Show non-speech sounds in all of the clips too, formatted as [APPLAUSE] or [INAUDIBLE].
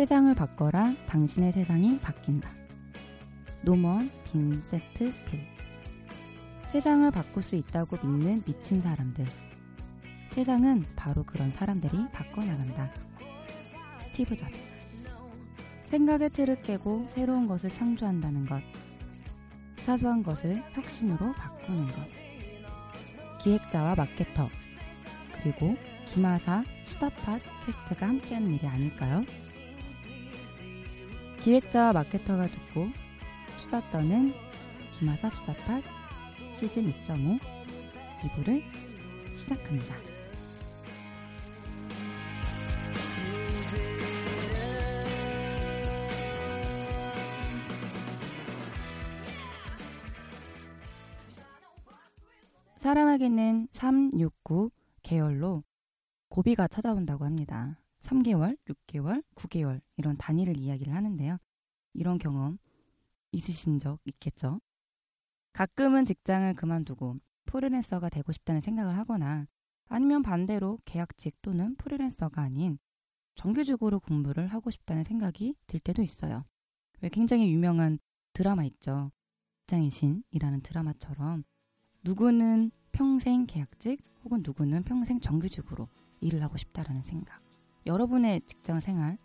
세상을 바꿔라. 당신의 세상이 바뀐다. 노먼 빈센트 필 세상을 바꿀 수 있다고 믿는 미친 사람들. 세상은 바로 그런 사람들이 바꿔나간다. 스티브 잡스. 생각의 틀을 깨고 새로운 것을 창조한다는 것. 사소한 것을 혁신으로 바꾸는 것. 기획자와 마케터. 그리고 김하사 수다팟 캐스트가 함께하는 일이 아닐까요? 기획자와 마케터가 듣고 수다 떠는 김하사 수다팟 시즌 2.5 2부를 시작합니다. 사람에게는 3, 6, 9 계열로 고비가 찾아온다고 합니다. 3개월, 6개월, 9개월 이런 단위를 이야기를 하는데요. 이런 경험 있으신 적 있겠죠? 가끔은 직장을 그만두고 프리랜서가 되고 싶다는 생각을 하거나 아니면 반대로 계약직 또는 프리랜서가 아닌 정규직으로 공부를 하고 싶다는 생각이 들 때도 있어요. 왜 굉장히 유명한 드라마 있죠. 직장의 신이라는 드라마처럼 누구는 평생 계약직 혹은 누구는 평생 정규직으로 일을 하고 싶다라는 생각. 여러분의 직장 생활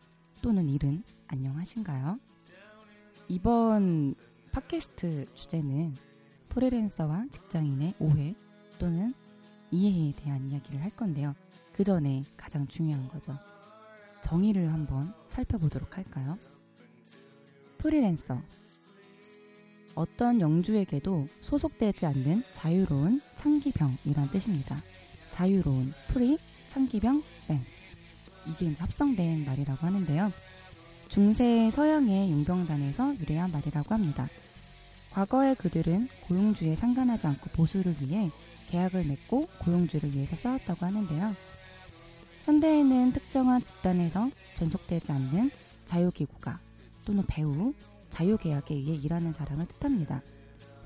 또는 일은 안녕하신가요? 이번 팟캐스트 주제는 프리랜서와 직장인의 오해 또는 이해에 대한 이야기를 할 건데요. 그 전에 가장 중요한 거죠. 정의를 한번 살펴보도록 할까요? 프리랜서. 어떤 영주에게도 소속되지 않는 자유로운 창기병이란 뜻입니다. 자유로운 free, 창기병, lance. 이게 이제 합성된 말이라고 하는데요. 중세 서양의 용병단에서 유래한 말이라고 합니다. 과거에 그들은 고용주에 상관하지 않고 보수를 위해 계약을 맺고 고용주를 위해서 싸웠다고 하는데요. 현대에는 특정한 집단에서 전속되지 않는 자유기구가 또는 배우, 자유계약에 의해 일하는 사람을 뜻합니다.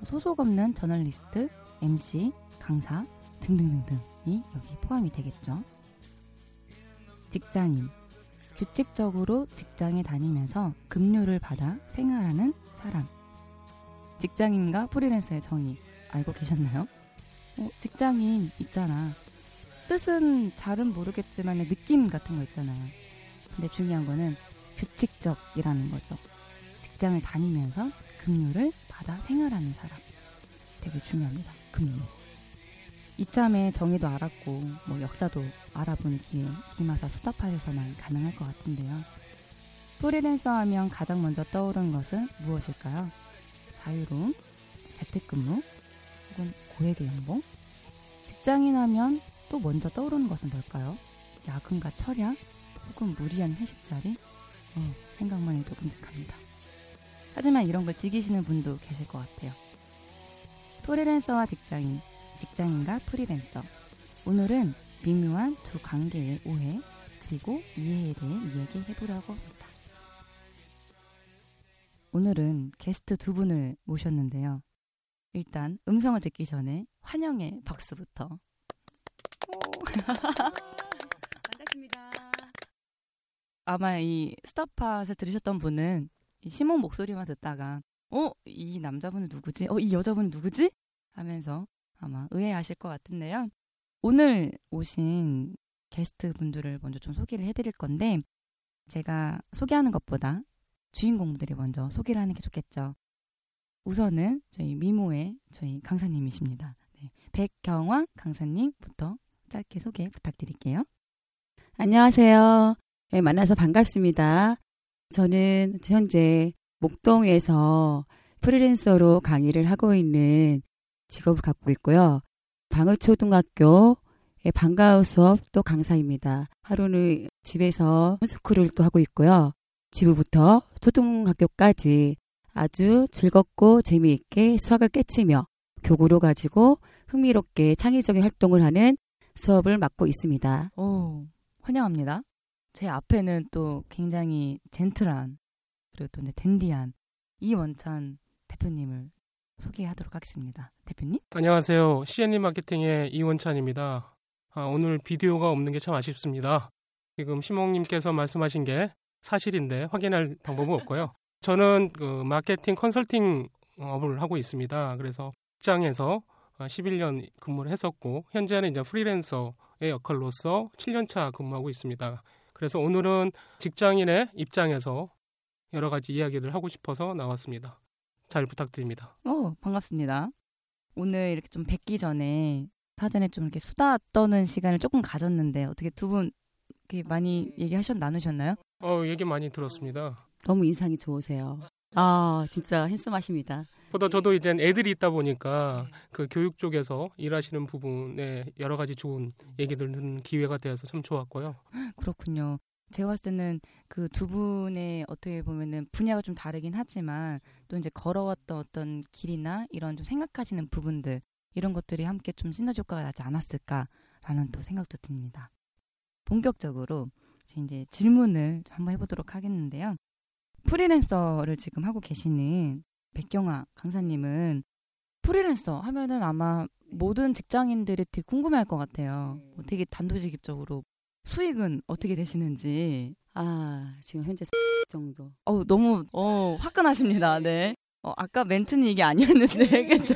소속 없는 저널리스트, MC, 강사 등등등등이 여기 포함이 되겠죠. 직장인. 규칙적으로 직장에 다니면서 급료를 받아 생활하는 사람. 직장인과 프리랜서의 정의 알고 계셨나요? 어, 직장인 있잖아. 뜻은 잘은 모르겠지만 느낌 같은 거 있잖아요. 근데 중요한 거는 규칙적이라는 거죠. 직장을 다니면서 급료를 받아 생활하는 사람. 되게 중요합니다. 급료. 이참에 정의도 알았고 뭐 역사도 알아보는 기회 기마사 수다팟에서만 가능할 것 같은데요. 프리랜서 하면 가장 먼저 떠오르는 것은 무엇일까요? 자유로움, 재택근무, 혹은 고액의 연봉? 직장인 하면 또 먼저 떠오르는 것은 뭘까요? 야근과 철야, 혹은 무리한 회식 자리? 어, 생각만 해도 끔찍합니다. 하지만 이런 걸 즐기시는 분도 계실 것 같아요. 프리랜서와 직장인, 직장인과 프리랜서. 오늘은 미묘한 두 관계의 오해 그리고 이해에 대해 이야기해 보려고 합니다. 오늘은 게스트 두 분을 모셨는데요. 일단 음성을 듣기 전에 환영의 박수부터. [LAUGHS] 반갑습니다. 아마 이 스타팟을 들으셨던 분은 이 시몬 목소리만 듣다가 어? 이 남자분은 누구지? 어? 이 여자분은 누구지? 하면서 아마 의외하실 것 같은데요. 오늘 오신 게스트 분들을 먼저 좀 소개를 해드릴 건데, 제가 소개하는 것보다 주인공들이 먼저 소개를 하는 게 좋겠죠. 우선은 저희 미모의 저희 강사님이십니다. 네, 백경화 강사님부터 짧게 소개 부탁드릴게요. 안녕하세요. 네, 만나서 반갑습니다. 저는 현재 목동에서 프리랜서로 강의를 하고 있는 직업을 갖고 있고요. 방울초등학교에 예, 방과후 수업 또 강사입니다. 하루는 집에서 홈스쿨을 또 하고 있고요. 지부부터 초등학교까지 아주 즐겁고 재미있게 수학을 깨치며 교구로 가지고 흥미롭게 창의적인 활동을 하는 수업을 맡고 있습니다. 오, 환영합니다. 제 앞에는 또 굉장히 젠틀한 그리고 또 네, 댄디한 이원찬 대표님을 소개하도록 하겠습니다. 대표님? 안녕하세요. CNE 마케팅의 이원찬입니다. 아, 오늘 비디오가 없는 게 참 아쉽습니다. 지금 시몽님께서 말씀하신 게 사실인데 확인할 방법은 없고요. 저는 그 마케팅 컨설팅 업을 하고 있습니다. 그래서 직장에서 11년 근무를 했었고 현재는 이제 프리랜서의 역할로서 7년차 근무하고 있습니다. 그래서 오늘은 직장인의 입장에서 여러 가지 이야기를 하고 싶어서 나왔습니다. 잘 부탁드립니다. 어, 반갑습니다. 오늘 이렇게 좀 뵙기 전에 사전에 좀 이렇게 수다 떠는 시간을 조금 가졌는데 어떻게 두 분 이렇게 많이 얘기하셨 나누셨나요? 어, 얘기 많이 들었습니다. 너무 인상이 좋으세요. 아, 진짜 핸섬하십니다. 보다 저도 이제 애들이 있다 보니까 그 교육 쪽에서 일하시는 부분에 여러 가지 좋은 얘기들 듣는 기회가 되어서 참 좋았고요. 그렇군요. 제가 봤을 때는 그 두 분의 어떻게 보면은 분야가 좀 다르긴 하지만 또 이제 걸어왔던 어떤 길이나 이런 좀 생각하시는 부분들 이런 것들이 함께 좀 시너지 효과가 나지 않았을까라는 또 생각도 듭니다. 본격적으로 이제 질문을 한번 해보도록 하겠는데요. 프리랜서를 지금 하고 계시는 백경아 강사님은 프리랜서 하면은 아마 모든 직장인들이 되게 궁금해할 것 같아요. 뭐 되게 단도직입적으로 수익은 어떻게 되시는지. 아, 지금 현재 [LAUGHS] 정도. 어 너무 어 화끈하십니다. 네. 어, 아까 멘트는 이게 아니었는데, [LAUGHS] 그죠?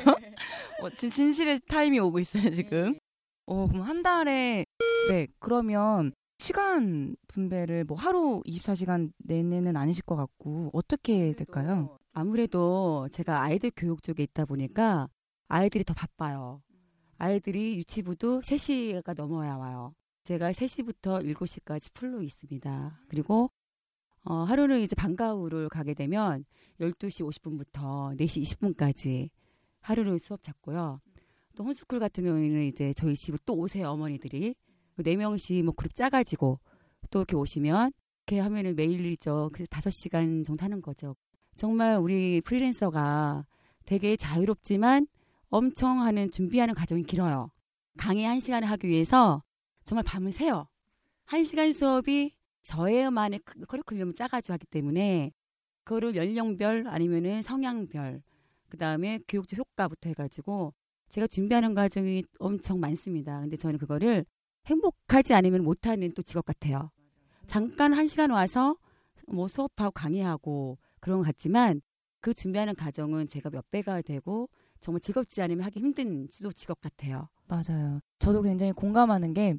어, 진, 진실의 타임이 오고 있어요, 지금. 어, 그럼 한 달에, 네, 그러면 시간 분배를 뭐 하루 24시간 내내는 아니실 것 같고, 어떻게 될까요? 아무래도 제가 아이들 교육 쪽에 있다 보니까 아이들이 더 바빠요. 아이들이 유치부도 3시가 넘어야 와요. 제가 3시부터 7시까지 풀로 있습니다. 그리고 어, 하루는 이제 방과후를 가게 되면 12시 50분부터 4시 20분까지 하루는 수업 잡고요. 또 홈스쿨 같은 경우에는 이제 저희 집으로 또 오세요, 어머니들이. 4명씩 뭐 그룹 짜가지고 또 이렇게 오시면 이렇게 하면은 매일이죠. 그래서 5시간 정도 하는 거죠. 정말 우리 프리랜서가 되게 자유롭지만 엄청 하는 준비하는 과정이 길어요. 강의 1시간을 하기 위해서 정말 밤을 새요. 1시간 수업이 저의만의 커리큘럼을 짜가지고 하기 때문에 그거를 연령별 아니면은 성향별 그 다음에 교육적 효과부터 해가지고 제가 준비하는 과정이 엄청 많습니다. 근데 저는 그거를 행복하지 않으면 못하는 또 직업 같아요. 잠깐 한 시간 와서 뭐 수업하고 강의하고 그런 것 같지만 그 준비하는 과정은 제가 몇 배가 되고 정말 즐겁지 않으면 하기 힘든 수도 직업 같아요. 맞아요. 저도 굉장히 공감하는 게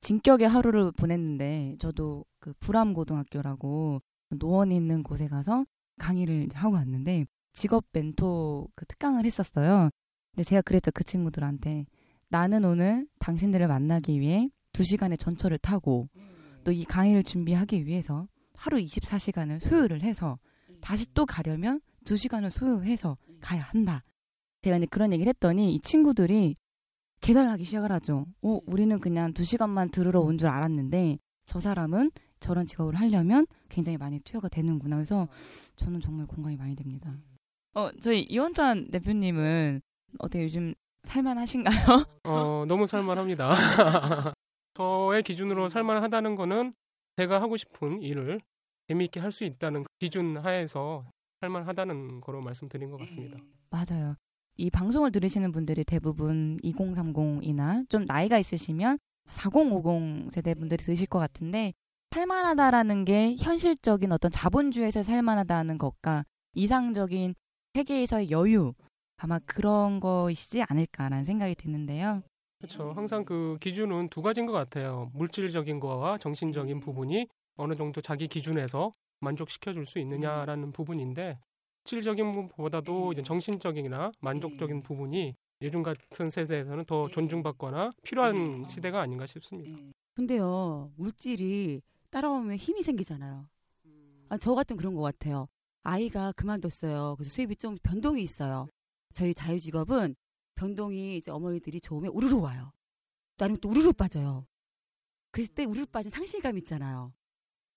진격의 하루를 보냈는데 저도 그 불암고등학교라고 노원이 있는 곳에 가서 강의를 하고 왔는데 직업 멘토 그 특강을 했었어요. 근데 제가 그랬죠 그 친구들한테 나는 오늘 당신들을 만나기 위해 두 시간의 전철을 타고 또 이 강의를 준비하기 위해서 하루 24시간을 소요를 해서 다시 또 가려면 두 시간을 소요해서 가야 한다. 제가 이제 그런 얘기를 했더니 이 친구들이 계산하기 시작을 하죠. 어, 우리는 그냥 두 시간만 들으러 온 줄 알았는데 저 사람은 저런 직업을 하려면 굉장히 많이 투여가 되는구나. 그래서 저는 정말 공감이 많이 됩니다. 어, 저희 이원찬 대표님은 어떻게 요즘 살만하신가요? 어, 너무 살만합니다. [LAUGHS] 저의 기준으로 살만하다는 거는 제가 하고 싶은 일을 재미있게 할 수 있다는 그 기준 하에서 살만하다는 거로 말씀드린 것 같습니다. 맞아요. 이 방송을 들으시는 분들이 대부분 2030이나 좀 나이가 있으시면 4050 세대 분들이 들으실 것 같은데 살만하다라는 게 현실적인 어떤 자본주의에서 살만하다는 것과 이상적인 세계에서의 여유 아마 그런 것이지 않을까라는 생각이 드는데요. 그렇죠. 항상 그 기준은 두 가지인 것 같아요. 물질적인 거와 정신적인 부분이 어느 정도 자기 기준에서 만족시켜 줄 수 있느냐라는 부분인데 실질적인 부분보다도 이제 정신적이나 만족적인 부분이 요즘 같은 세대에서는 더 존중받거나 필요한 시대가 아닌가 싶습니다. 근데요, 물질이 따라오면 힘이 생기잖아요. 아, 저 같은 그런 것 같아요. 아이가 그만뒀어요. 그래서 수입이 좀 변동이 있어요. 저희 자유직업은 변동이 이제 어머니들이 좋으면 우르르 와요. 나름 또 우르르 빠져요. 그랬을 때 우르르 빠진 상실감 있잖아요.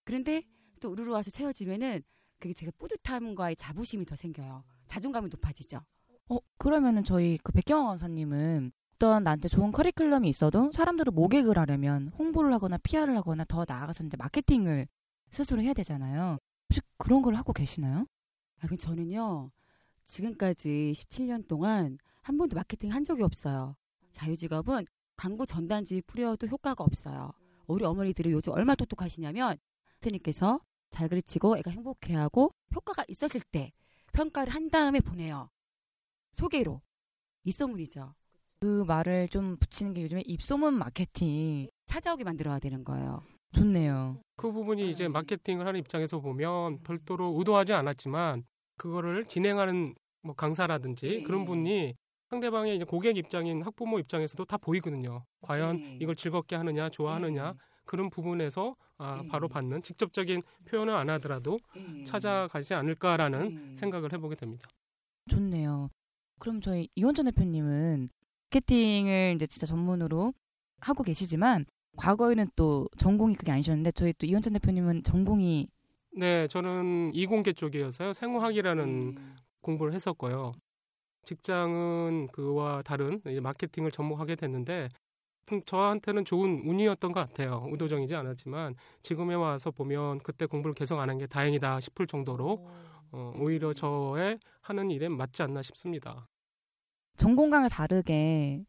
그런데 또 우르르 와서 채워지면은 그게 제가 뿌듯함과의 자부심이 더 생겨요. 자존감이 높아지죠. 어, 그러면은 저희 그 백경원 강사님은 어떤 나한테 좋은 커리큘럼이 있어도 사람들을 모객을 하려면 홍보를 하거나 PR을 하거나 더 나아가서 이제 마케팅을 스스로 해야 되잖아요. 혹시 그런 걸 하고 계시나요? 아, 그 저는요, 지금까지 17년 동안 한 번도 마케팅 한 적이 없어요. 자유직업은 광고 전단지 뿌려도 효과가 없어요. 우리 어머니들이 요즘 얼마나 똑똑하시냐면, 선생님께서 잘 가르치고 애가 행복해하고 효과가 있었을 때 평가를 한 다음에 보내요. 소개로. 입소문이죠. 그 말을 좀 붙이는 게 요즘에 입소문 마케팅 찾아오게 만들어야 되는 거예요. 좋네요. 그 부분이 이제 마케팅을 하는 입장에서 보면 별도로 의도하지 않았지만 그거를 진행하는 뭐 강사라든지 네. 그런 분이 상대방의 이제 고객 입장인 학부모 입장에서도 다 보이거든요. 과연 네. 이걸 즐겁게 하느냐, 좋아하느냐 그런 부분에서 아, 네. 바로 받는 직접적인 표현을 안 하더라도 네. 찾아가지 않을까라는 네. 생각을 해보게 됩니다. 좋네요. 그럼 저희 이원전 대표님은 마케팅을 이제 진짜 전문으로 하고 계시지만 과거에는 또 전공이 그게 아니셨는데 저희 또 이원전 대표님은 전공이 네, 저는 이공계 쪽이어서요. 생화학이라는 네. 공부를 했었고요. 직장은 그와 다른 마케팅을 접목하게 됐는데 좀 저한테는 좋은 운이었던 것 같아요. 의도적이지 않았지만 지금에 와서 보면 그때 공부를 계속 안 한 게 다행이다 싶을 정도로 어, 오히려 저의 하는 일에 맞지 않나 싶습니다. 전공과는 다르게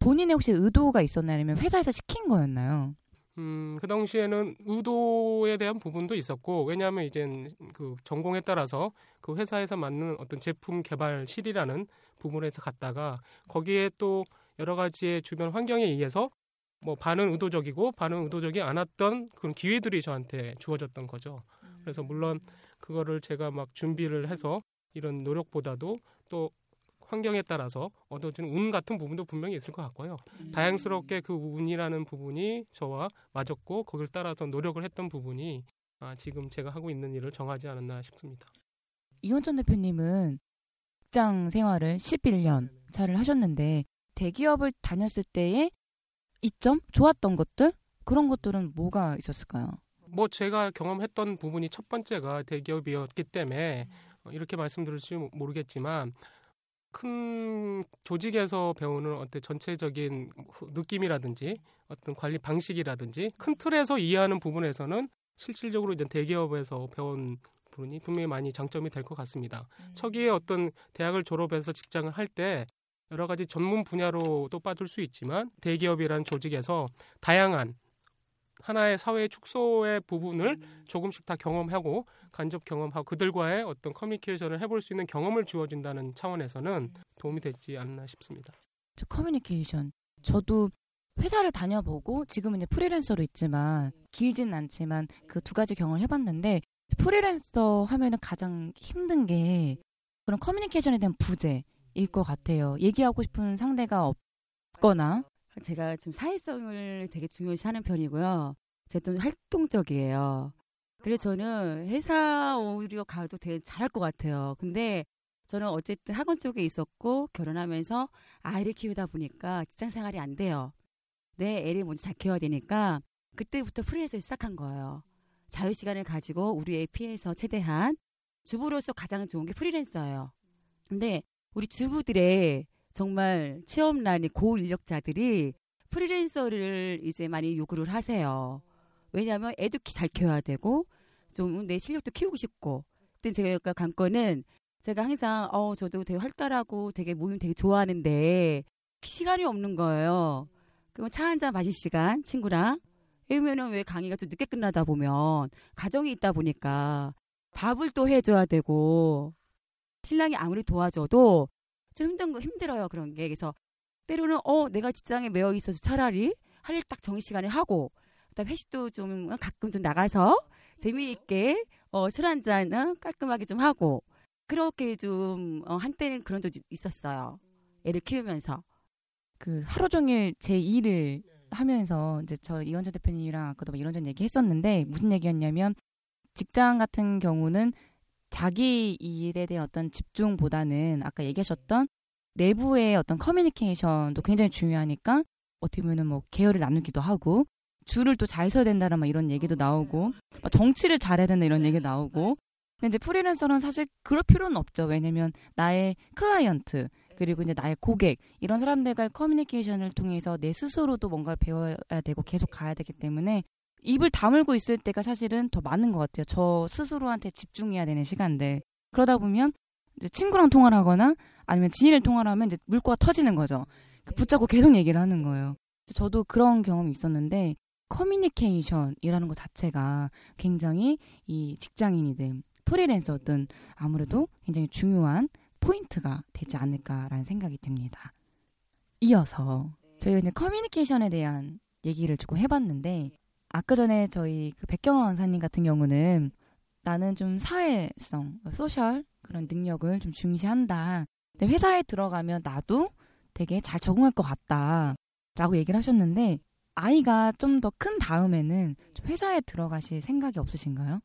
본인의 혹시 의도가 있었나요? 아니면 회사에서 시킨 거였나요? 음, 그 당시에는 의도에 대한 부분도 있었고, 왜냐하면 이제 그 전공에 따라서 그 회사에서 맞는 어떤 제품 개발 실이라는 부분에서 갔다가 거기에 또 여러 가지의 주변 환경에 의해서 뭐 반은 의도적이고 반은 의도적이 않았던 그런 기회들이 저한테 주어졌던 거죠. 그래서 물론 그거를 제가 막 준비를 해서 이런 노력보다도 또 환경에 따라서 얻어진 운 같은 부분도 분명히 있을 것 같고요. 다양스럽게 그 운이라는 부분이 저와 맞았고 거기를 따라서 노력을 했던 부분이 아, 지금 제가 하고 있는 일을 정하지 않았나 싶습니다. 이원전 대표님은 직장 생활을 11년 차를 하셨는데 대기업을 다녔을 때의 이점 좋았던 것들 그런 것들은 뭐가 있었을까요? 뭐 제가 경험했던 부분이 첫 번째가 대기업이었기 때문에 어, 이렇게 말씀드릴지 모르겠지만 큰 조직에서 배우는 어떤 전체적인 후- 느낌이라든지 어떤 관리 방식이라든지 큰 틀에서 이해하는 부분에서는 실질적으로 이제 대기업에서 배운 부분이 분명히 많이 장점이 될 것 같습니다. 초기에 어떤 대학을 졸업해서 직장을 할 때 여러 가지 전문 분야로 또 빠질 수 있지만 대기업이라는 조직에서 다양한 하나의 사회 축소의 부분을 조금씩 다 경험하고 간접 경험하고 그들과의 어떤 커뮤니케이션을 해볼 수 있는 경험을 주어준다는 차원에서는 도움이 됐지 않나 싶습니다. 저 커뮤니케이션. 저도 회사를 다녀보고 지금은 이제 프리랜서로 있지만 길지는 않지만 그 두 가지 경험을 해봤는데 프리랜서 하면은 가장 힘든 게 그런 커뮤니케이션에 대한 부재 일 것 같아요. 얘기하고 싶은 상대가 없거나 제가 좀 사회성을 되게 중요시하는 편이고요. 제가 좀 활동적이에요. 그래서 저는 회사 오히려 가도 되게 잘할 것 같아요. 근데 저는 어쨌든 학원 쪽에 있었고 결혼하면서 아이를 키우다 보니까 직장 생활이 안 돼요. 내 애를 먼저 잘 키워야 되니까 그때부터 프리랜서를 시작한 거예요. 자유 시간을 가지고 우리 애 피해서 최대한 주부로서 가장 좋은 게 프리랜서예요. 근데 우리 주부들의 정말 취업난이 고인력자들이 프리랜서를 이제 많이 요구를 하세요. 왜냐하면 애도 키- 잘 키워야 되고 좀 내 실력도 키우고 싶고. 근데 제가 관건은 제가 항상 어 저도 되게 활달하고 되게 모임 되게 좋아하는데 시간이 없는 거예요. 그러면 차한 잔 마실 시간 친구랑 왜냐면은 왜 강의가 좀 늦게 끝나다 보면 가정이 있다 보니까 밥을 또 해줘야 되고 신랑이 아무리 도와줘도 좀 힘든 거 힘들어요 그런 게. 그래서 때로는 어 내가 직장에 매여 있어서 차라리 할 일 딱 정시 시간에 하고 그다음 회식도 좀 가끔 좀 나가서 재미있게 어, 술 한잔 어, 깔끔하게 좀 하고. 그렇게 좀 어, 한때는 그런 적이 있었어요. 애를 키우면서. 그 하루 종일 제 일을 하면서 이제 저 이원재 대표님이랑 아까도 막 이런저런 얘기했었는데 무슨 얘기였냐면 직장 같은 경우는 자기 일에 대한 어떤 집중보다는 아까 얘기하셨던 내부의 어떤 커뮤니케이션도 굉장히 중요하니까 어떻게 보면은 뭐 계열을 나누기도 하고 줄을 또 잘 서야 된다는 막 이런 얘기도 나오고 막 정치를 잘해야 된다 이런 얘기 나오고 근데 이제 프리랜서는 사실 그럴 필요는 없죠. 왜냐면 나의 클라이언트 그리고 이제 나의 고객 이런 사람들과의 커뮤니케이션을 통해서 내 스스로도 뭔가를 배워야 되고 계속 가야 되기 때문에 입을 다물고 있을 때가 사실은 더 많은 것 같아요. 저 스스로한테 집중해야 되는 시간들. 그러다 보면 이제 친구랑 통화를 하거나 아니면 지인을 통화를 하면 이제 물꼬가 터지는 거죠. 그 붙잡고 계속 얘기를 하는 거예요. 저도 그런 경험이 있었는데 커뮤니케이션이라는 것 자체가 굉장히 이 직장인이든 프리랜서든 아무래도 굉장히 중요한 포인트가 되지 않을까라는 생각이 듭니다. 이어서 저희가 이제 커뮤니케이션에 대한 얘기를 조금 해봤는데 아까 전에 저희 그 백경원 원사님 같은 경우는 나는 좀 사회성, 소셜 그런 능력을 좀 중시한다. 근데 회사에 들어가면 나도 되게 잘 적응할 것 같다. 라고 얘기를 하셨는데 아이가 좀 더 큰 다음에는 좀 회사에 들어가실 생각이 없으신가요?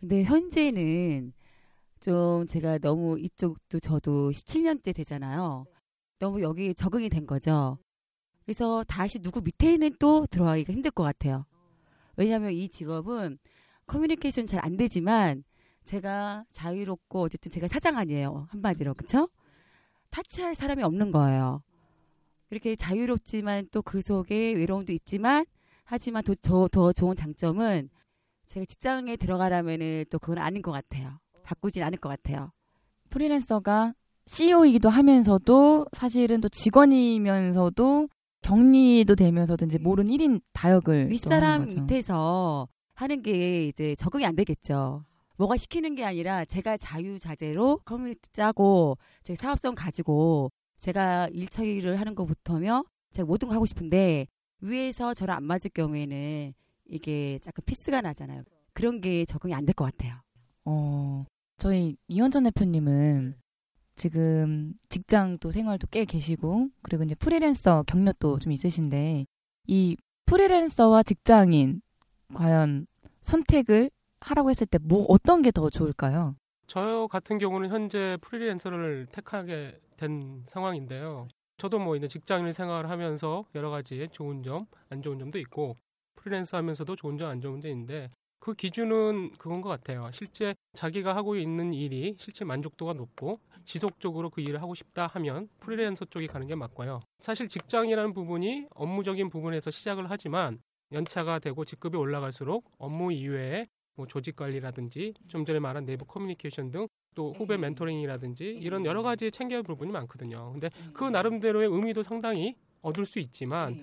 근데 현재는 좀 제가 너무 이쪽도 저도 17년째 되잖아요. 너무 여기 적응이 된 거죠. 그래서 다시 누구 밑에는 또 들어가기가 힘들 것 같아요. 왜냐하면 이 직업은 커뮤니케이션 잘 안 되지만 제가 자유롭고 어쨌든 제가 사장 아니에요. 한마디로. 그쵸? 타치할 사람이 없는 거예요. 이렇게 자유롭지만 또 그 속에 외로움도 있지만 하지만 더, 더, 더 좋은 장점은 제가 직장에 들어가라면은 또 그건 아닌 것 같아요. 바꾸진 않을 것 같아요. 프리랜서가 CEO이기도 하면서도 사실은 또 직원이면서도 격리도 되면서도 이제 모르는 1인 다역을 윗사람 밑에서 하는 게 이제 적응이 안 되겠죠. 뭐가 시키는 게 아니라 제가 자유자재로 커뮤니티 짜고 제 사업성 가지고 제가 일 처리를 하는 것부터며 제가 모든 거 하고 싶은데 위에서 저랑 안 맞을 경우에는 이게 약간 피스가 나잖아요. 그런 게 적응이 안 될 것 같아요. 어, 저희 이현전 대표님은 지금 직장도 생활도 꽤 계시고 그리고 이제 프리랜서 경력도 좀 있으신데 이 프리랜서와 직장인 과연 선택을 하라고 했을 때 뭐 어떤 게 더 좋을까요? 저 같은 경우는 현재 프리랜서를 택하게 된 상황인데요. 저도 뭐 이제 직장인 생활을 하면서 여러 가지 좋은 점, 안 좋은 점도 있고 프리랜서 하면서도 좋은 점, 안 좋은 점도 있는데 그 기준은 그건 것 같아요. 실제 자기가 하고 있는 일이 실제 만족도가 높고 지속적으로 그 일을 하고 싶다 하면 프리랜서 쪽이 가는 게 맞고요. 사실 직장이라는 부분이 업무적인 부분에서 시작을 하지만 연차가 되고 직급이 올라갈수록 업무 이외에 뭐 조직 관리라든지 좀 전에 말한 내부 커뮤니케이션 등 또 후배 멘토링이라든지 이런 여러 가지 챙겨야 할 부분이 많거든요. 근데 그 나름대로의 의미도 상당히 얻을 수 있지만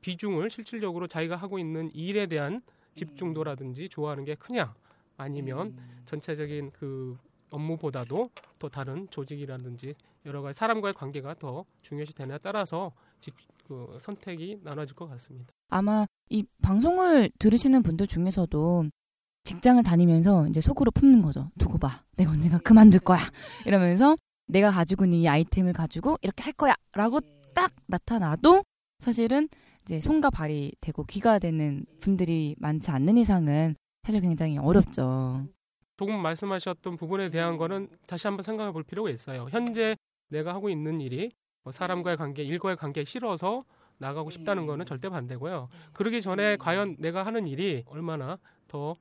비중을 실질적으로 자기가 하고 있는 일에 대한 집중도라든지 좋아하는 게 크냐 아니면 전체적인 그 업무보다도 또 다른 조직이라든지 여러 가지 사람과의 관계가 더 중요시 되냐에 따라서 집, 그 선택이 나눠질 것 같습니다. 아마 이 방송을 들으시는 분들 중에서도 직장을 다니면서 이제 속으로 품는 거죠. 두고 봐. 내가 언젠가 그만둘 거야. 이러면서 내가 가지고 있는 이 아이템을 가지고 이렇게 할 거야. 라고 딱 나타나도 사실은 이제 손과 발이 되고 귀가 되는 분들이 많지 않는 이상은 사실 굉장히 어렵죠. 조금 말씀하셨던 부분에 대한 거는 다시 한번 생각해 볼 필요가 있어요. 현재 내가 하고 있는 일이 뭐 사람과의 관계, 일과의 관계에 싫어서 나가고 싶다는 거는 절대 반대고요. 그러기 전에 과연 내가 하는 일이 얼마나 더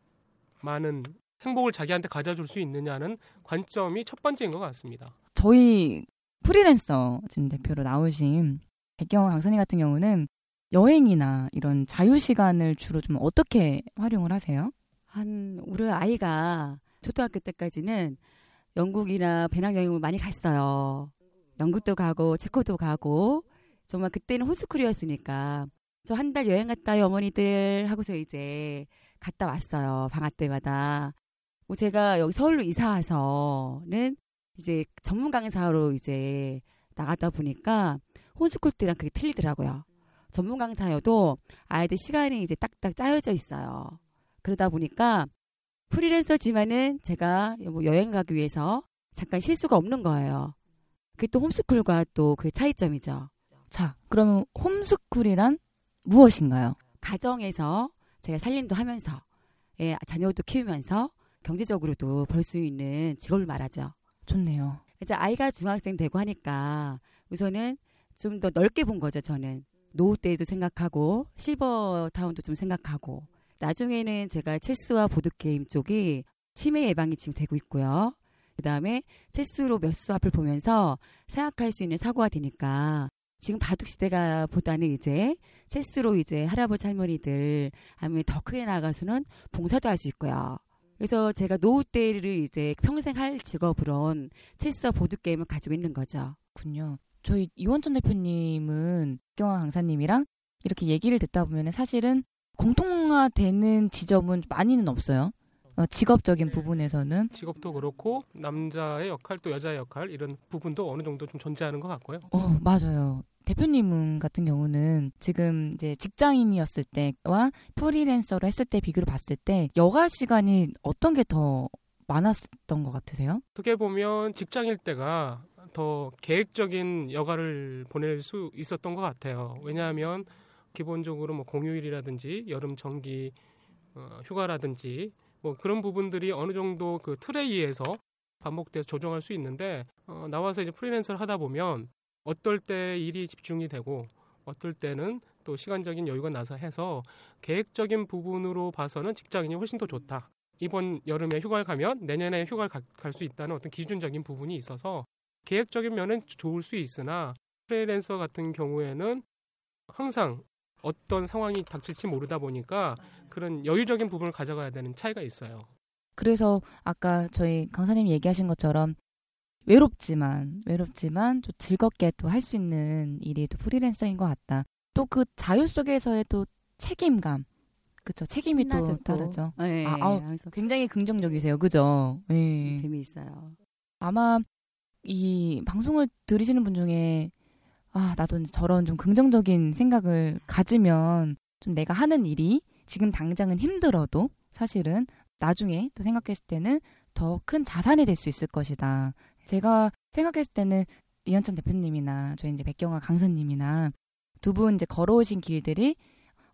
많은 행복을 자기한테 가져줄 수 있느냐는 관점이 첫 번째인 것 같습니다. 저희 프리랜서 지금 대표로 나오신 백경원 강사님 같은 경우는 여행이나 이런 자유 시간을 주로 좀 어떻게 활용을 하세요? 한 우리 아이가 초등학교 때까지는 영국이나 배낭여행을 많이 갔어요. 영국도 가고 체코도 가고 정말 그때는 홈스쿨이었으니까 저 한 달 여행 갔다 요 어머니들 하고서 이제 갔다 왔어요. 방학 때마다. 뭐 제가 여기 서울로 이사 와서는 이제 전문 강사로 이제 나가다 보니까 홈스쿨 때랑 그게 틀리더라고요. 전문 강사여도 아이들 시간이 이제 딱딱 짜여져 있어요. 그러다 보니까 프리랜서지만은 제가 뭐 여행 가기 위해서 잠깐 실수가 없는 거예요. 그게 또 홈스쿨과 또 그 차이점이죠. 자, 그러면 홈스쿨이란 무엇인가요? 가정에서 제가 살림도 하면서 예, 자녀도 키우면서 경제적으로도 벌 수 있는 직업을 말하죠. 좋네요. 이제 아이가 중학생 되고 하니까 우선은 좀 더 넓게 본 거죠, 저는. 노후 때도 생각하고 실버 타운도 좀 생각하고 나중에는 제가 체스와 보드 게임 쪽이 치매 예방이 지금 되고 있고요. 그 다음에 체스로 몇 수 앞을 보면서 생각할 수 있는 사고가 되니까 지금 바둑 시대가 보다는 이제 체스로 이제 할아버지 할머니들 아니면 더 크게 나가서는 봉사도 할 수 있고요. 그래서 제가 노후 때를 이제 평생 할 직업으론 체스와 보드 게임을 가지고 있는 거죠. 군요. 저희 이원천 대표님은 경화 강사님이랑 이렇게 얘기를 듣다 보면 사실은 공통화되는 지점은 많이는 없어요. 어, 직업적인 네. 부분에서는 직업도 그렇고 남자의 역할 또 여자의 역할 이런 부분도 어느 정도 좀 존재하는 것 같고요. 어 맞아요. 대표님 같은 경우는 지금 이제 직장인이었을 때와 프리랜서로 했을 때 비교를 봤을 때 여가 시간이 어떤 게 더 많았던 것 같으세요? 어떻게 보면 직장일 때가 더 계획적인 여가를 보낼 수 있었던 것 같아요. 왜냐하면 기본적으로 뭐 공휴일이라든지 여름 정기 어, 휴가라든지 뭐 그런 부분들이 어느 정도 그 틀에 의해서 반복돼서 조정할 수 있는데 어, 나와서 이제 프리랜서를 하다 보면 어떨 때 일이 집중이 되고 어떨 때는 또 시간적인 여유가 나서 해서 계획적인 부분으로 봐서는 직장인이 훨씬 더 좋다. 이번 여름에 휴가를 가면 내년에 휴가를 갈 수 있다는 어떤 기준적인 부분이 있어서 계획적인 면은 좋을 수 있으나 프리랜서 같은 경우에는 항상 어떤 상황이 닥칠지 모르다 보니까 그런 여유적인 부분을 가져가야 되는 차이가 있어요. 그래서 아까 저희 강사님이 얘기하신 것처럼 외롭지만 외롭지만 좀 즐겁게 또 할 수 있는 일이 또 프리랜서인 것 같다. 또 그 자유 속에서의 또 책임감, 그쵸 책임이 또 또. 다르죠. 네, 아, 아우, 그래서 굉장히 긍정적이세요, 그죠? 예. 재미있어요. 아마 이 방송을 들으시는 분 중에 아 나도 저런 좀 긍정적인 생각을 가지면 좀 내가 하는 일이 지금 당장은 힘들어도 사실은 나중에 또 생각했을 때는 더 큰 자산이 될 수 있을 것이다. 제가 생각했을 때는 이현천 대표님이나 저희 이제 백경화 강사님이나 두 분 이제 걸어오신 길들이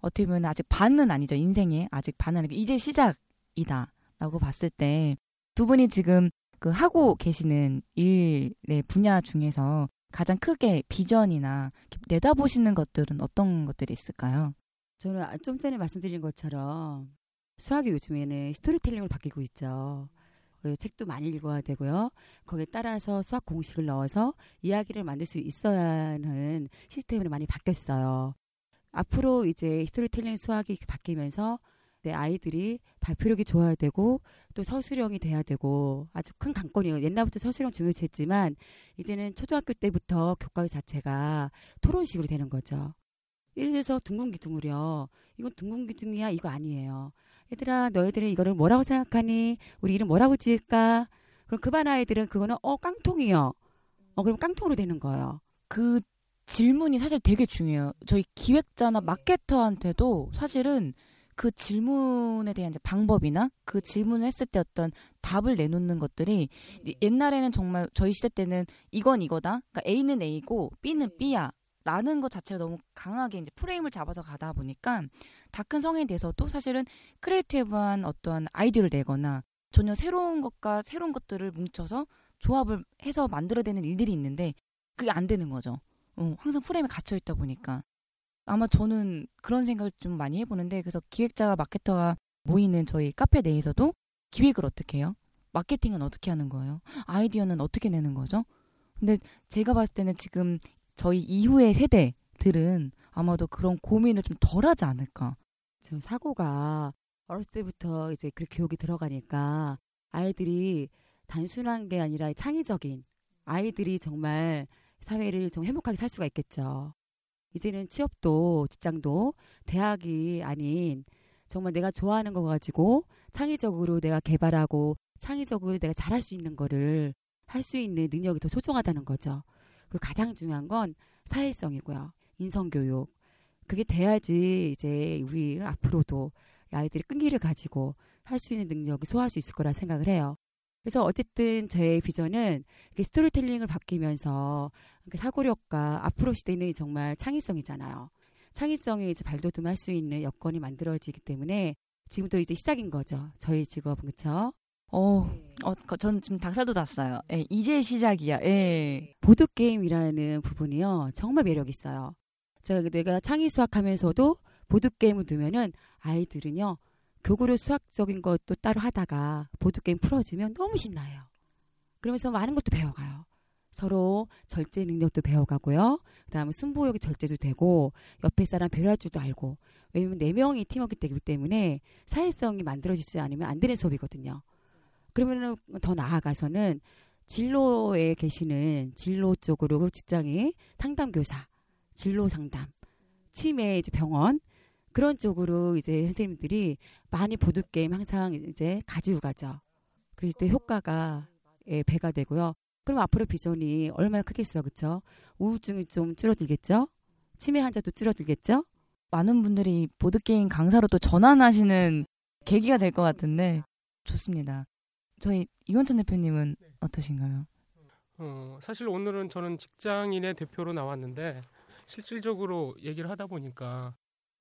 어떻게 보면 아직 반은 아니죠 인생에 아직 반은 아니고 이제 시작이다라고 봤을 때 두 분이 지금 그 하고 계시는 일의 분야 중에서 가장 크게 비전이나 내다보시는 것들은 어떤 것들이 있을까요? 저는 아- 좀 전에 말씀드린 것처럼 수학이 요즘에는 스토리텔링으로 바뀌고 있죠. 그 책도 많이 읽어야 되고요. 거기에 따라서 수학 공식을 넣어서 이야기를 만들 수 있어야 하는 시스템으로 많이 바뀌었어요. 앞으로 이제 스토리텔링 수학이 바뀌면서 내 아이들이 발표력이 좋아야 되고 또 서술형이 돼야 되고 아주 큰 관건이에요. 옛날부터 서술형 중요시했지만 이제는 초등학교 때부터 교과 자체가 토론식으로 되는 거죠. 예를 들어서 둥근기둥으려 이건 둥근기둥이야 이거 아니에요. 얘들아 너희들은 이거를 뭐라고 생각하니? 우리 이름 뭐라고 지을까? 그럼 그반 아이들은 그거는 어 깡통이요. 어 그럼 깡통으로 되는 거예요. 그 질문이 사실 되게 중요해요. 저희 기획자나 마케터한테도 사실은 그 질문에 대한 이제 방법이나 그 질문을 했을 때 어떤 답을 내놓는 것들이 옛날에는 정말 저희 시대 때는 이건 이거다. 그러니까 A는 A고 B는 B야. 라는 것 자체가 너무 강하게 이제 프레임을 잡아서 가다 보니까 다 큰 성인이 돼서도 사실은 creative한 어떤 아이디어를 내거나 전혀 새로운 것과 새로운 것들을 뭉쳐서 조합을 해서 만들어내는 일들이 있는데 그게 안 되는 거죠. 어, 항상 프레임에 갇혀 있다 보니까 아마 저는 그런 생각을 좀 많이 해보는데 그래서 기획자와 마케터가 모이는 저희 카페 내에서도 기획을 어떻게 해요? 마케팅은 어떻게 하는 거예요? 아이디어는 어떻게 내는 거죠? 근데 제가 봤을 때는 지금 저희 이후의 세대들은 아마도 그런 고민을 좀 덜 하지 않을까. 저 사고가 어렸을 때부터 이제 그 교육이 들어가니까 아이들이 단순한 게 아니라 창의적인 아이들이 정말 사회를 좀 행복하게 살 수가 있겠죠. 이제는 취업도 직장도 대학이 아닌 정말 내가 좋아하는 거 가지고 창의적으로 내가 개발하고 창의적으로 내가 잘할 수 있는 거를 할 수 있는 능력이 더 소중하다는 거죠. 그리고 가장 중요한 건 사회성이고요. 인성교육. 그게 돼야지 이제 우리 앞으로도 아이들이 끈기를 가지고 할 수 있는 능력이 소화할 수 있을 거라 생각을 해요. 그래서 어쨌든 제 비전은 스토리텔링을 바뀌면서 사고력과 앞으로 시대는 정말 창의성이잖아요. 창의성이 이제 발돋움할 수 있는 여건이 만들어지기 때문에 지금도 이제 시작인 거죠. 저희 직업은 그렇죠. 어, 어, 거- 전 지금 닭살도 났어요. 예, 이제 시작이야. 예. 보드 게임이라는 부분이요 정말 매력 있어요. 제가 내가 창의 수학하면서도 보드 게임을 두면은 아이들은요 교구로 수학적인 것도 따로 하다가 보드 게임 풀어지면 너무 신나요. 그러면서 많은 것도 배워가요. 서로 절제 능력도 배워가고요. 그 다음에 승부욕의 절제도 되고 옆에 사람 배려할 줄도 알고 왜냐면 네 명이 팀워크 되기 때문에 사회성이 만들어지지 않으면 안 되는 수업이거든요. 그러면은 더 나아가서는 진로에 계시는 진로 쪽으로 직장이 상담 교사, 진로 상담, 치매 이제 병원 그런 쪽으로 이제 선생님들이 많이 보드 게임 항상 이제 가지고 가죠. 그럴 때 효과가 예, 배가 되고요. 그럼 앞으로 비전이 얼마나 크겠어요, 그렇죠? 우울증이 좀 줄어들겠죠? 치매 환자도 줄어들겠죠? 많은 분들이 보드 게임 강사로 또 전환하시는 계기가 될 것 같은데 좋습니다. 저희 이원천 대표님은 어떠신가요? 어, 사실 오늘은 저는 직장인의 대표로 나왔는데 실질적으로 얘기를 하다 보니까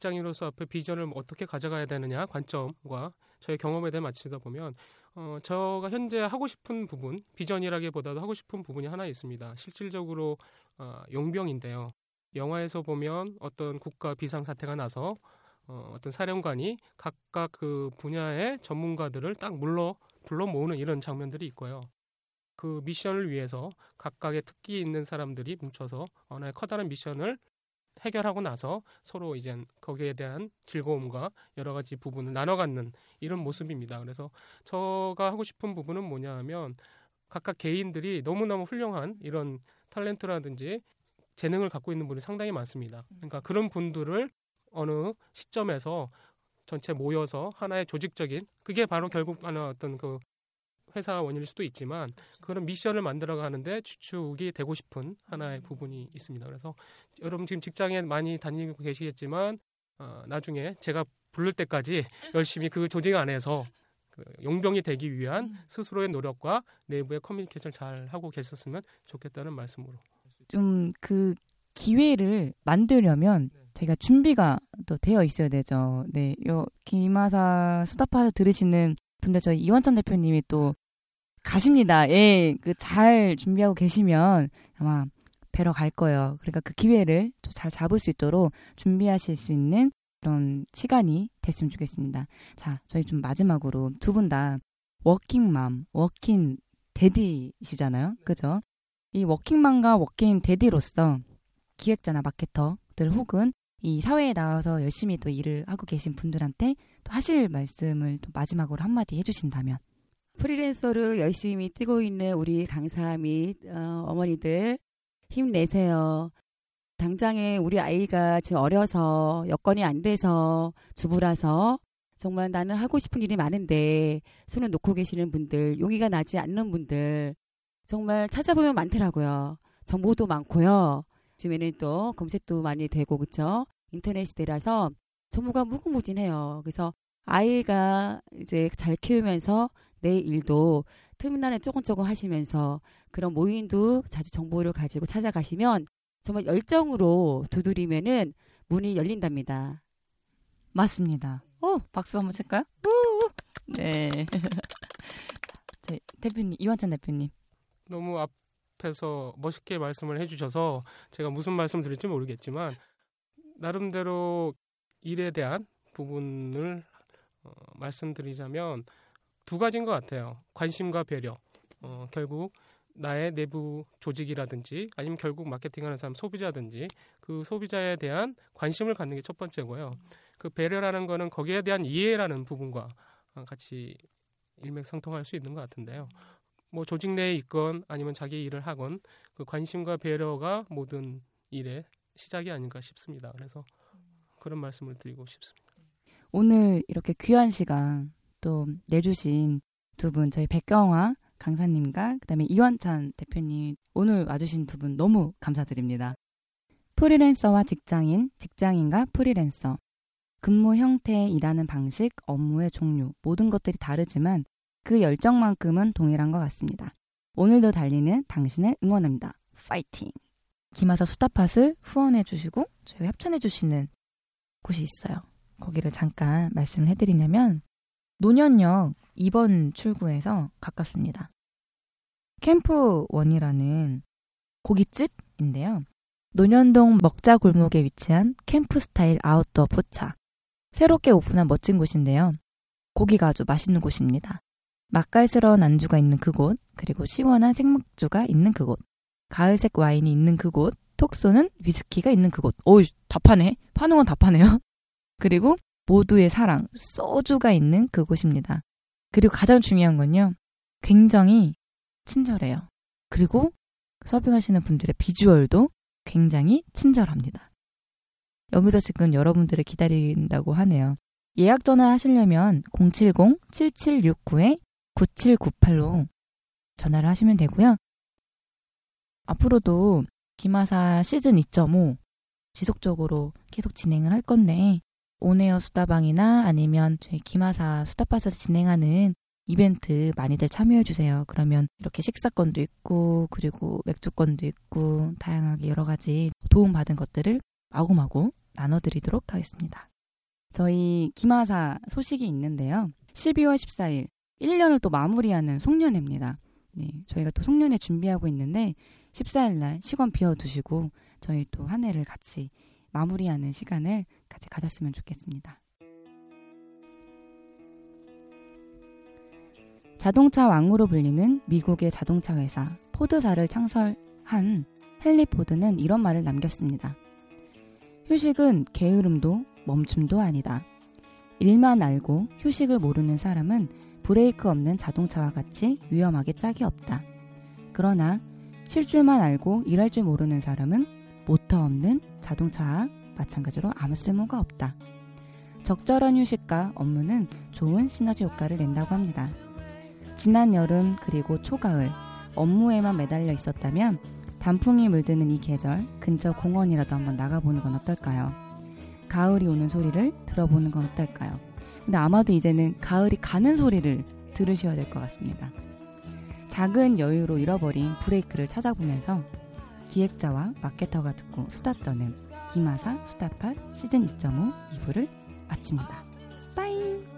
직장인으로서 앞에 비전을 어떻게 가져가야 되느냐 관점과 저의 경험에 대해 맞추다 보면 어, 저가 현재 하고 싶은 부분 비전이라기보다도 하고 싶은 부분이 하나 있습니다. 실질적으로 어, 용병인데요. 영화에서 보면 어떤 국가 비상 사태가 나서 어, 어떤 사령관이 각각 그 분야의 전문가들을 딱 물러 불러 모으는 이런 장면들이 있고요. 그 미션을 위해서 각각의 특기 있는 사람들이 뭉쳐서 하나의 커다란 미션을 해결하고 나서 서로 이제 거기에 대한 즐거움과 여러 가지 부분을 나눠 갖는 이런 모습입니다. 그래서 저가 하고 싶은 부분은 뭐냐 하면 각각 개인들이 너무너무 훌륭한 이런 탤런트라든지 재능을 갖고 있는 분이 상당히 많습니다. 그러니까 그런 분들을 어느 시점에서 전체 모여서 하나의 조직적인 그게 바로 결국 하나 어떤 그 회사 원인일 수도 있지만 그런 미션을 만들어 가는데 주축이 되고 싶은 하나의 부분이 있습니다. 그래서 여러분 지금 직장에 많이 다니고 계시겠지만 어, 나중에 제가 부를 때까지 열심히 그 조직 안에서 그 용병이 되기 위한 스스로의 노력과 내부의 커뮤니케이션을 잘 하고 계셨으면 좋겠다는 말씀으로. 좀 그 기회를 만들려면 제가 준비가 또 되어 있어야 되죠. 네, 요 김하사 수다팟 들으시는 분들 저희 이원천 대표님이 또 가십니다. 예, 그 잘 준비하고 계시면 아마 뵈러 갈 거예요. 그러니까 그 기회를 또잘 잡을 수 있도록 준비하실 수 있는 그런 시간이 됐으면 좋겠습니다. 자, 저희 좀 마지막으로 두 분 다 워킹맘, working daddy시잖아요. 그죠? 이 워킹맘과 working daddy로서 기획자나 마케터들 혹은 이 사회에 나와서 열심히 또 일을 하고 계신 분들한테 또 하실 말씀을 또 마지막으로 한마디 해주신다면 프리랜서로 열심히 뛰고 있는 우리 강사 및 어, 어머니들 힘내세요. 당장에 우리 아이가 지금 어려서 여건이 안 돼서 주부라서 정말 나는 하고 싶은 일이 많은데 손을 놓고 계시는 분들, 용기가 나지 않는 분들 정말 찾아보면 많더라고요. 정보도 많고요. 요즘에는 또 검색도 많이 되고 그쵸? 인터넷 시대라서 정보가 무궁무진해요. 그래서 아이가 이제 잘 키우면서 내 일도 틈난에 조금 조금 하시면서 그런 모임도 자주 정보를 가지고 찾아가시면 정말 열정으로 두드리면은 문이 열린답니다. 맞습니다. 오, 박수 한번 칠까요? 우! 네. [LAUGHS] 저희 대표님 이완찬 대표님. 너무 앞에서 멋있게 말씀을 해주셔서 제가 무슨 말씀 드릴지 모르겠지만 나름대로 일에 대한 부분을 어, 말씀드리자면 두 가지인 것 같아요. 관심과 배려. 어, 결국 나의 내부 조직이라든지 아니면 결국 마케팅하는 사람 소비자든지 그 소비자에 대한 관심을 갖는 게 첫 번째고요. 그 배려라는 거는 거기에 대한 이해라는 부분과 어, 같이 일맥상통할 수 있는 것 같은데요. 뭐 조직 내에 있건 아니면 자기 일을 하건 그 관심과 배려가 모든 일의 시작이 아닌가 싶습니다. 그래서 그런 말씀을 드리고 싶습니다. 오늘 이렇게 귀한 시간 또 내주신 두 분 저희 백경화 강사님과 그다음에 이원찬 대표님 오늘 와주신 두 분 너무 감사드립니다. 프리랜서와 직장인, 직장인과 프리랜서 근무 형태, 일하는 방식, 업무의 종류 모든 것들이 다르지만 그 열정만큼은 동일한 것 같습니다. 오늘도 달리는 당신을 응원합니다. 파이팅! 김하사 수다팟을 후원해 주시고 저희 협찬해 주시는 곳이 있어요. 거기를 잠깐 말씀을 해드리냐면 노년역 2번 출구에서 가깝습니다. 캠프 원이라는 고깃집인데요. 논현동 먹자 골목에 위치한 캠프 스타일 아웃도어 포차. 새롭게 오픈한 멋진 곳인데요. 고기가 아주 맛있는 곳입니다. 맛깔스러운 안주가 있는 그곳, 그리고 시원한 생맥주가 있는 그곳, 가을색 와인이 있는 그곳, 톡 쏘는 위스키가 있는 그곳. 오이, 다 파네. 파는 건 다 파네요. [LAUGHS] 그리고 모두의 사랑, 소주가 있는 그곳입니다. 그리고 가장 중요한 건요. 굉장히 친절해요. 그리고 서빙하시는 분들의 비주얼도 굉장히 친절합니다. 여기서 지금 여러분들을 기다린다고 하네요. 예약 전화 하시려면 070-7769-9798로 전화를 하시면 되고요. 앞으로도 기마사 시즌 2.5 지속적으로 계속 진행을 할 건데 온에어 수다방이나 아니면 저희 기마사 수다바에서 진행하는 이벤트 많이들 참여해 주세요. 그러면 이렇게 식사권도 있고 그리고 맥주권도 있고 다양하게 여러 가지 도움 받은 것들을 마구마구 나눠드리도록 하겠습니다. 저희 기마사 소식이 있는데요. 12월 14일 1년을 또 마무리하는 송년회입니다. 네, 저희가 또 송년회 준비하고 있는데 14일 날 시간 비워두시고 저희 또 한 해를 같이 마무리하는 시간을 같이 가졌으면 좋겠습니다. 자동차 왕으로 불리는 미국의 자동차 회사 포드사를 창설한 헨리 포드는 이런 말을 남겼습니다. 휴식은 게으름도 멈춤도 아니다. 일만 알고 휴식을 모르는 사람은 브레이크 없는 자동차와 같이 위험하게 짝이 없다. 그러나 쉴 줄만 알고 일할 줄 모르는 사람은 모터 없는 자동차와 마찬가지로 아무 쓸모가 없다. 적절한 휴식과 업무는 좋은 시너지 효과를 낸다고 합니다. 지난 여름 그리고 초가을 업무에만 매달려 있었다면 단풍이 물드는 이 계절 근처 공원이라도 한번 나가보는 건 어떨까요? 가을이 오는 소리를 들어보는 건 어떨까요? 근데 아마도 이제는 가을이 가는 소리를 들으셔야 될 것 같습니다. 작은 여유로 잃어버린 브레이크를 찾아보면서 기획자와 마케터가 듣고 수다 떠는 기마사 수다팟 시즌 2.5 2부를 마칩니다. 빠잉!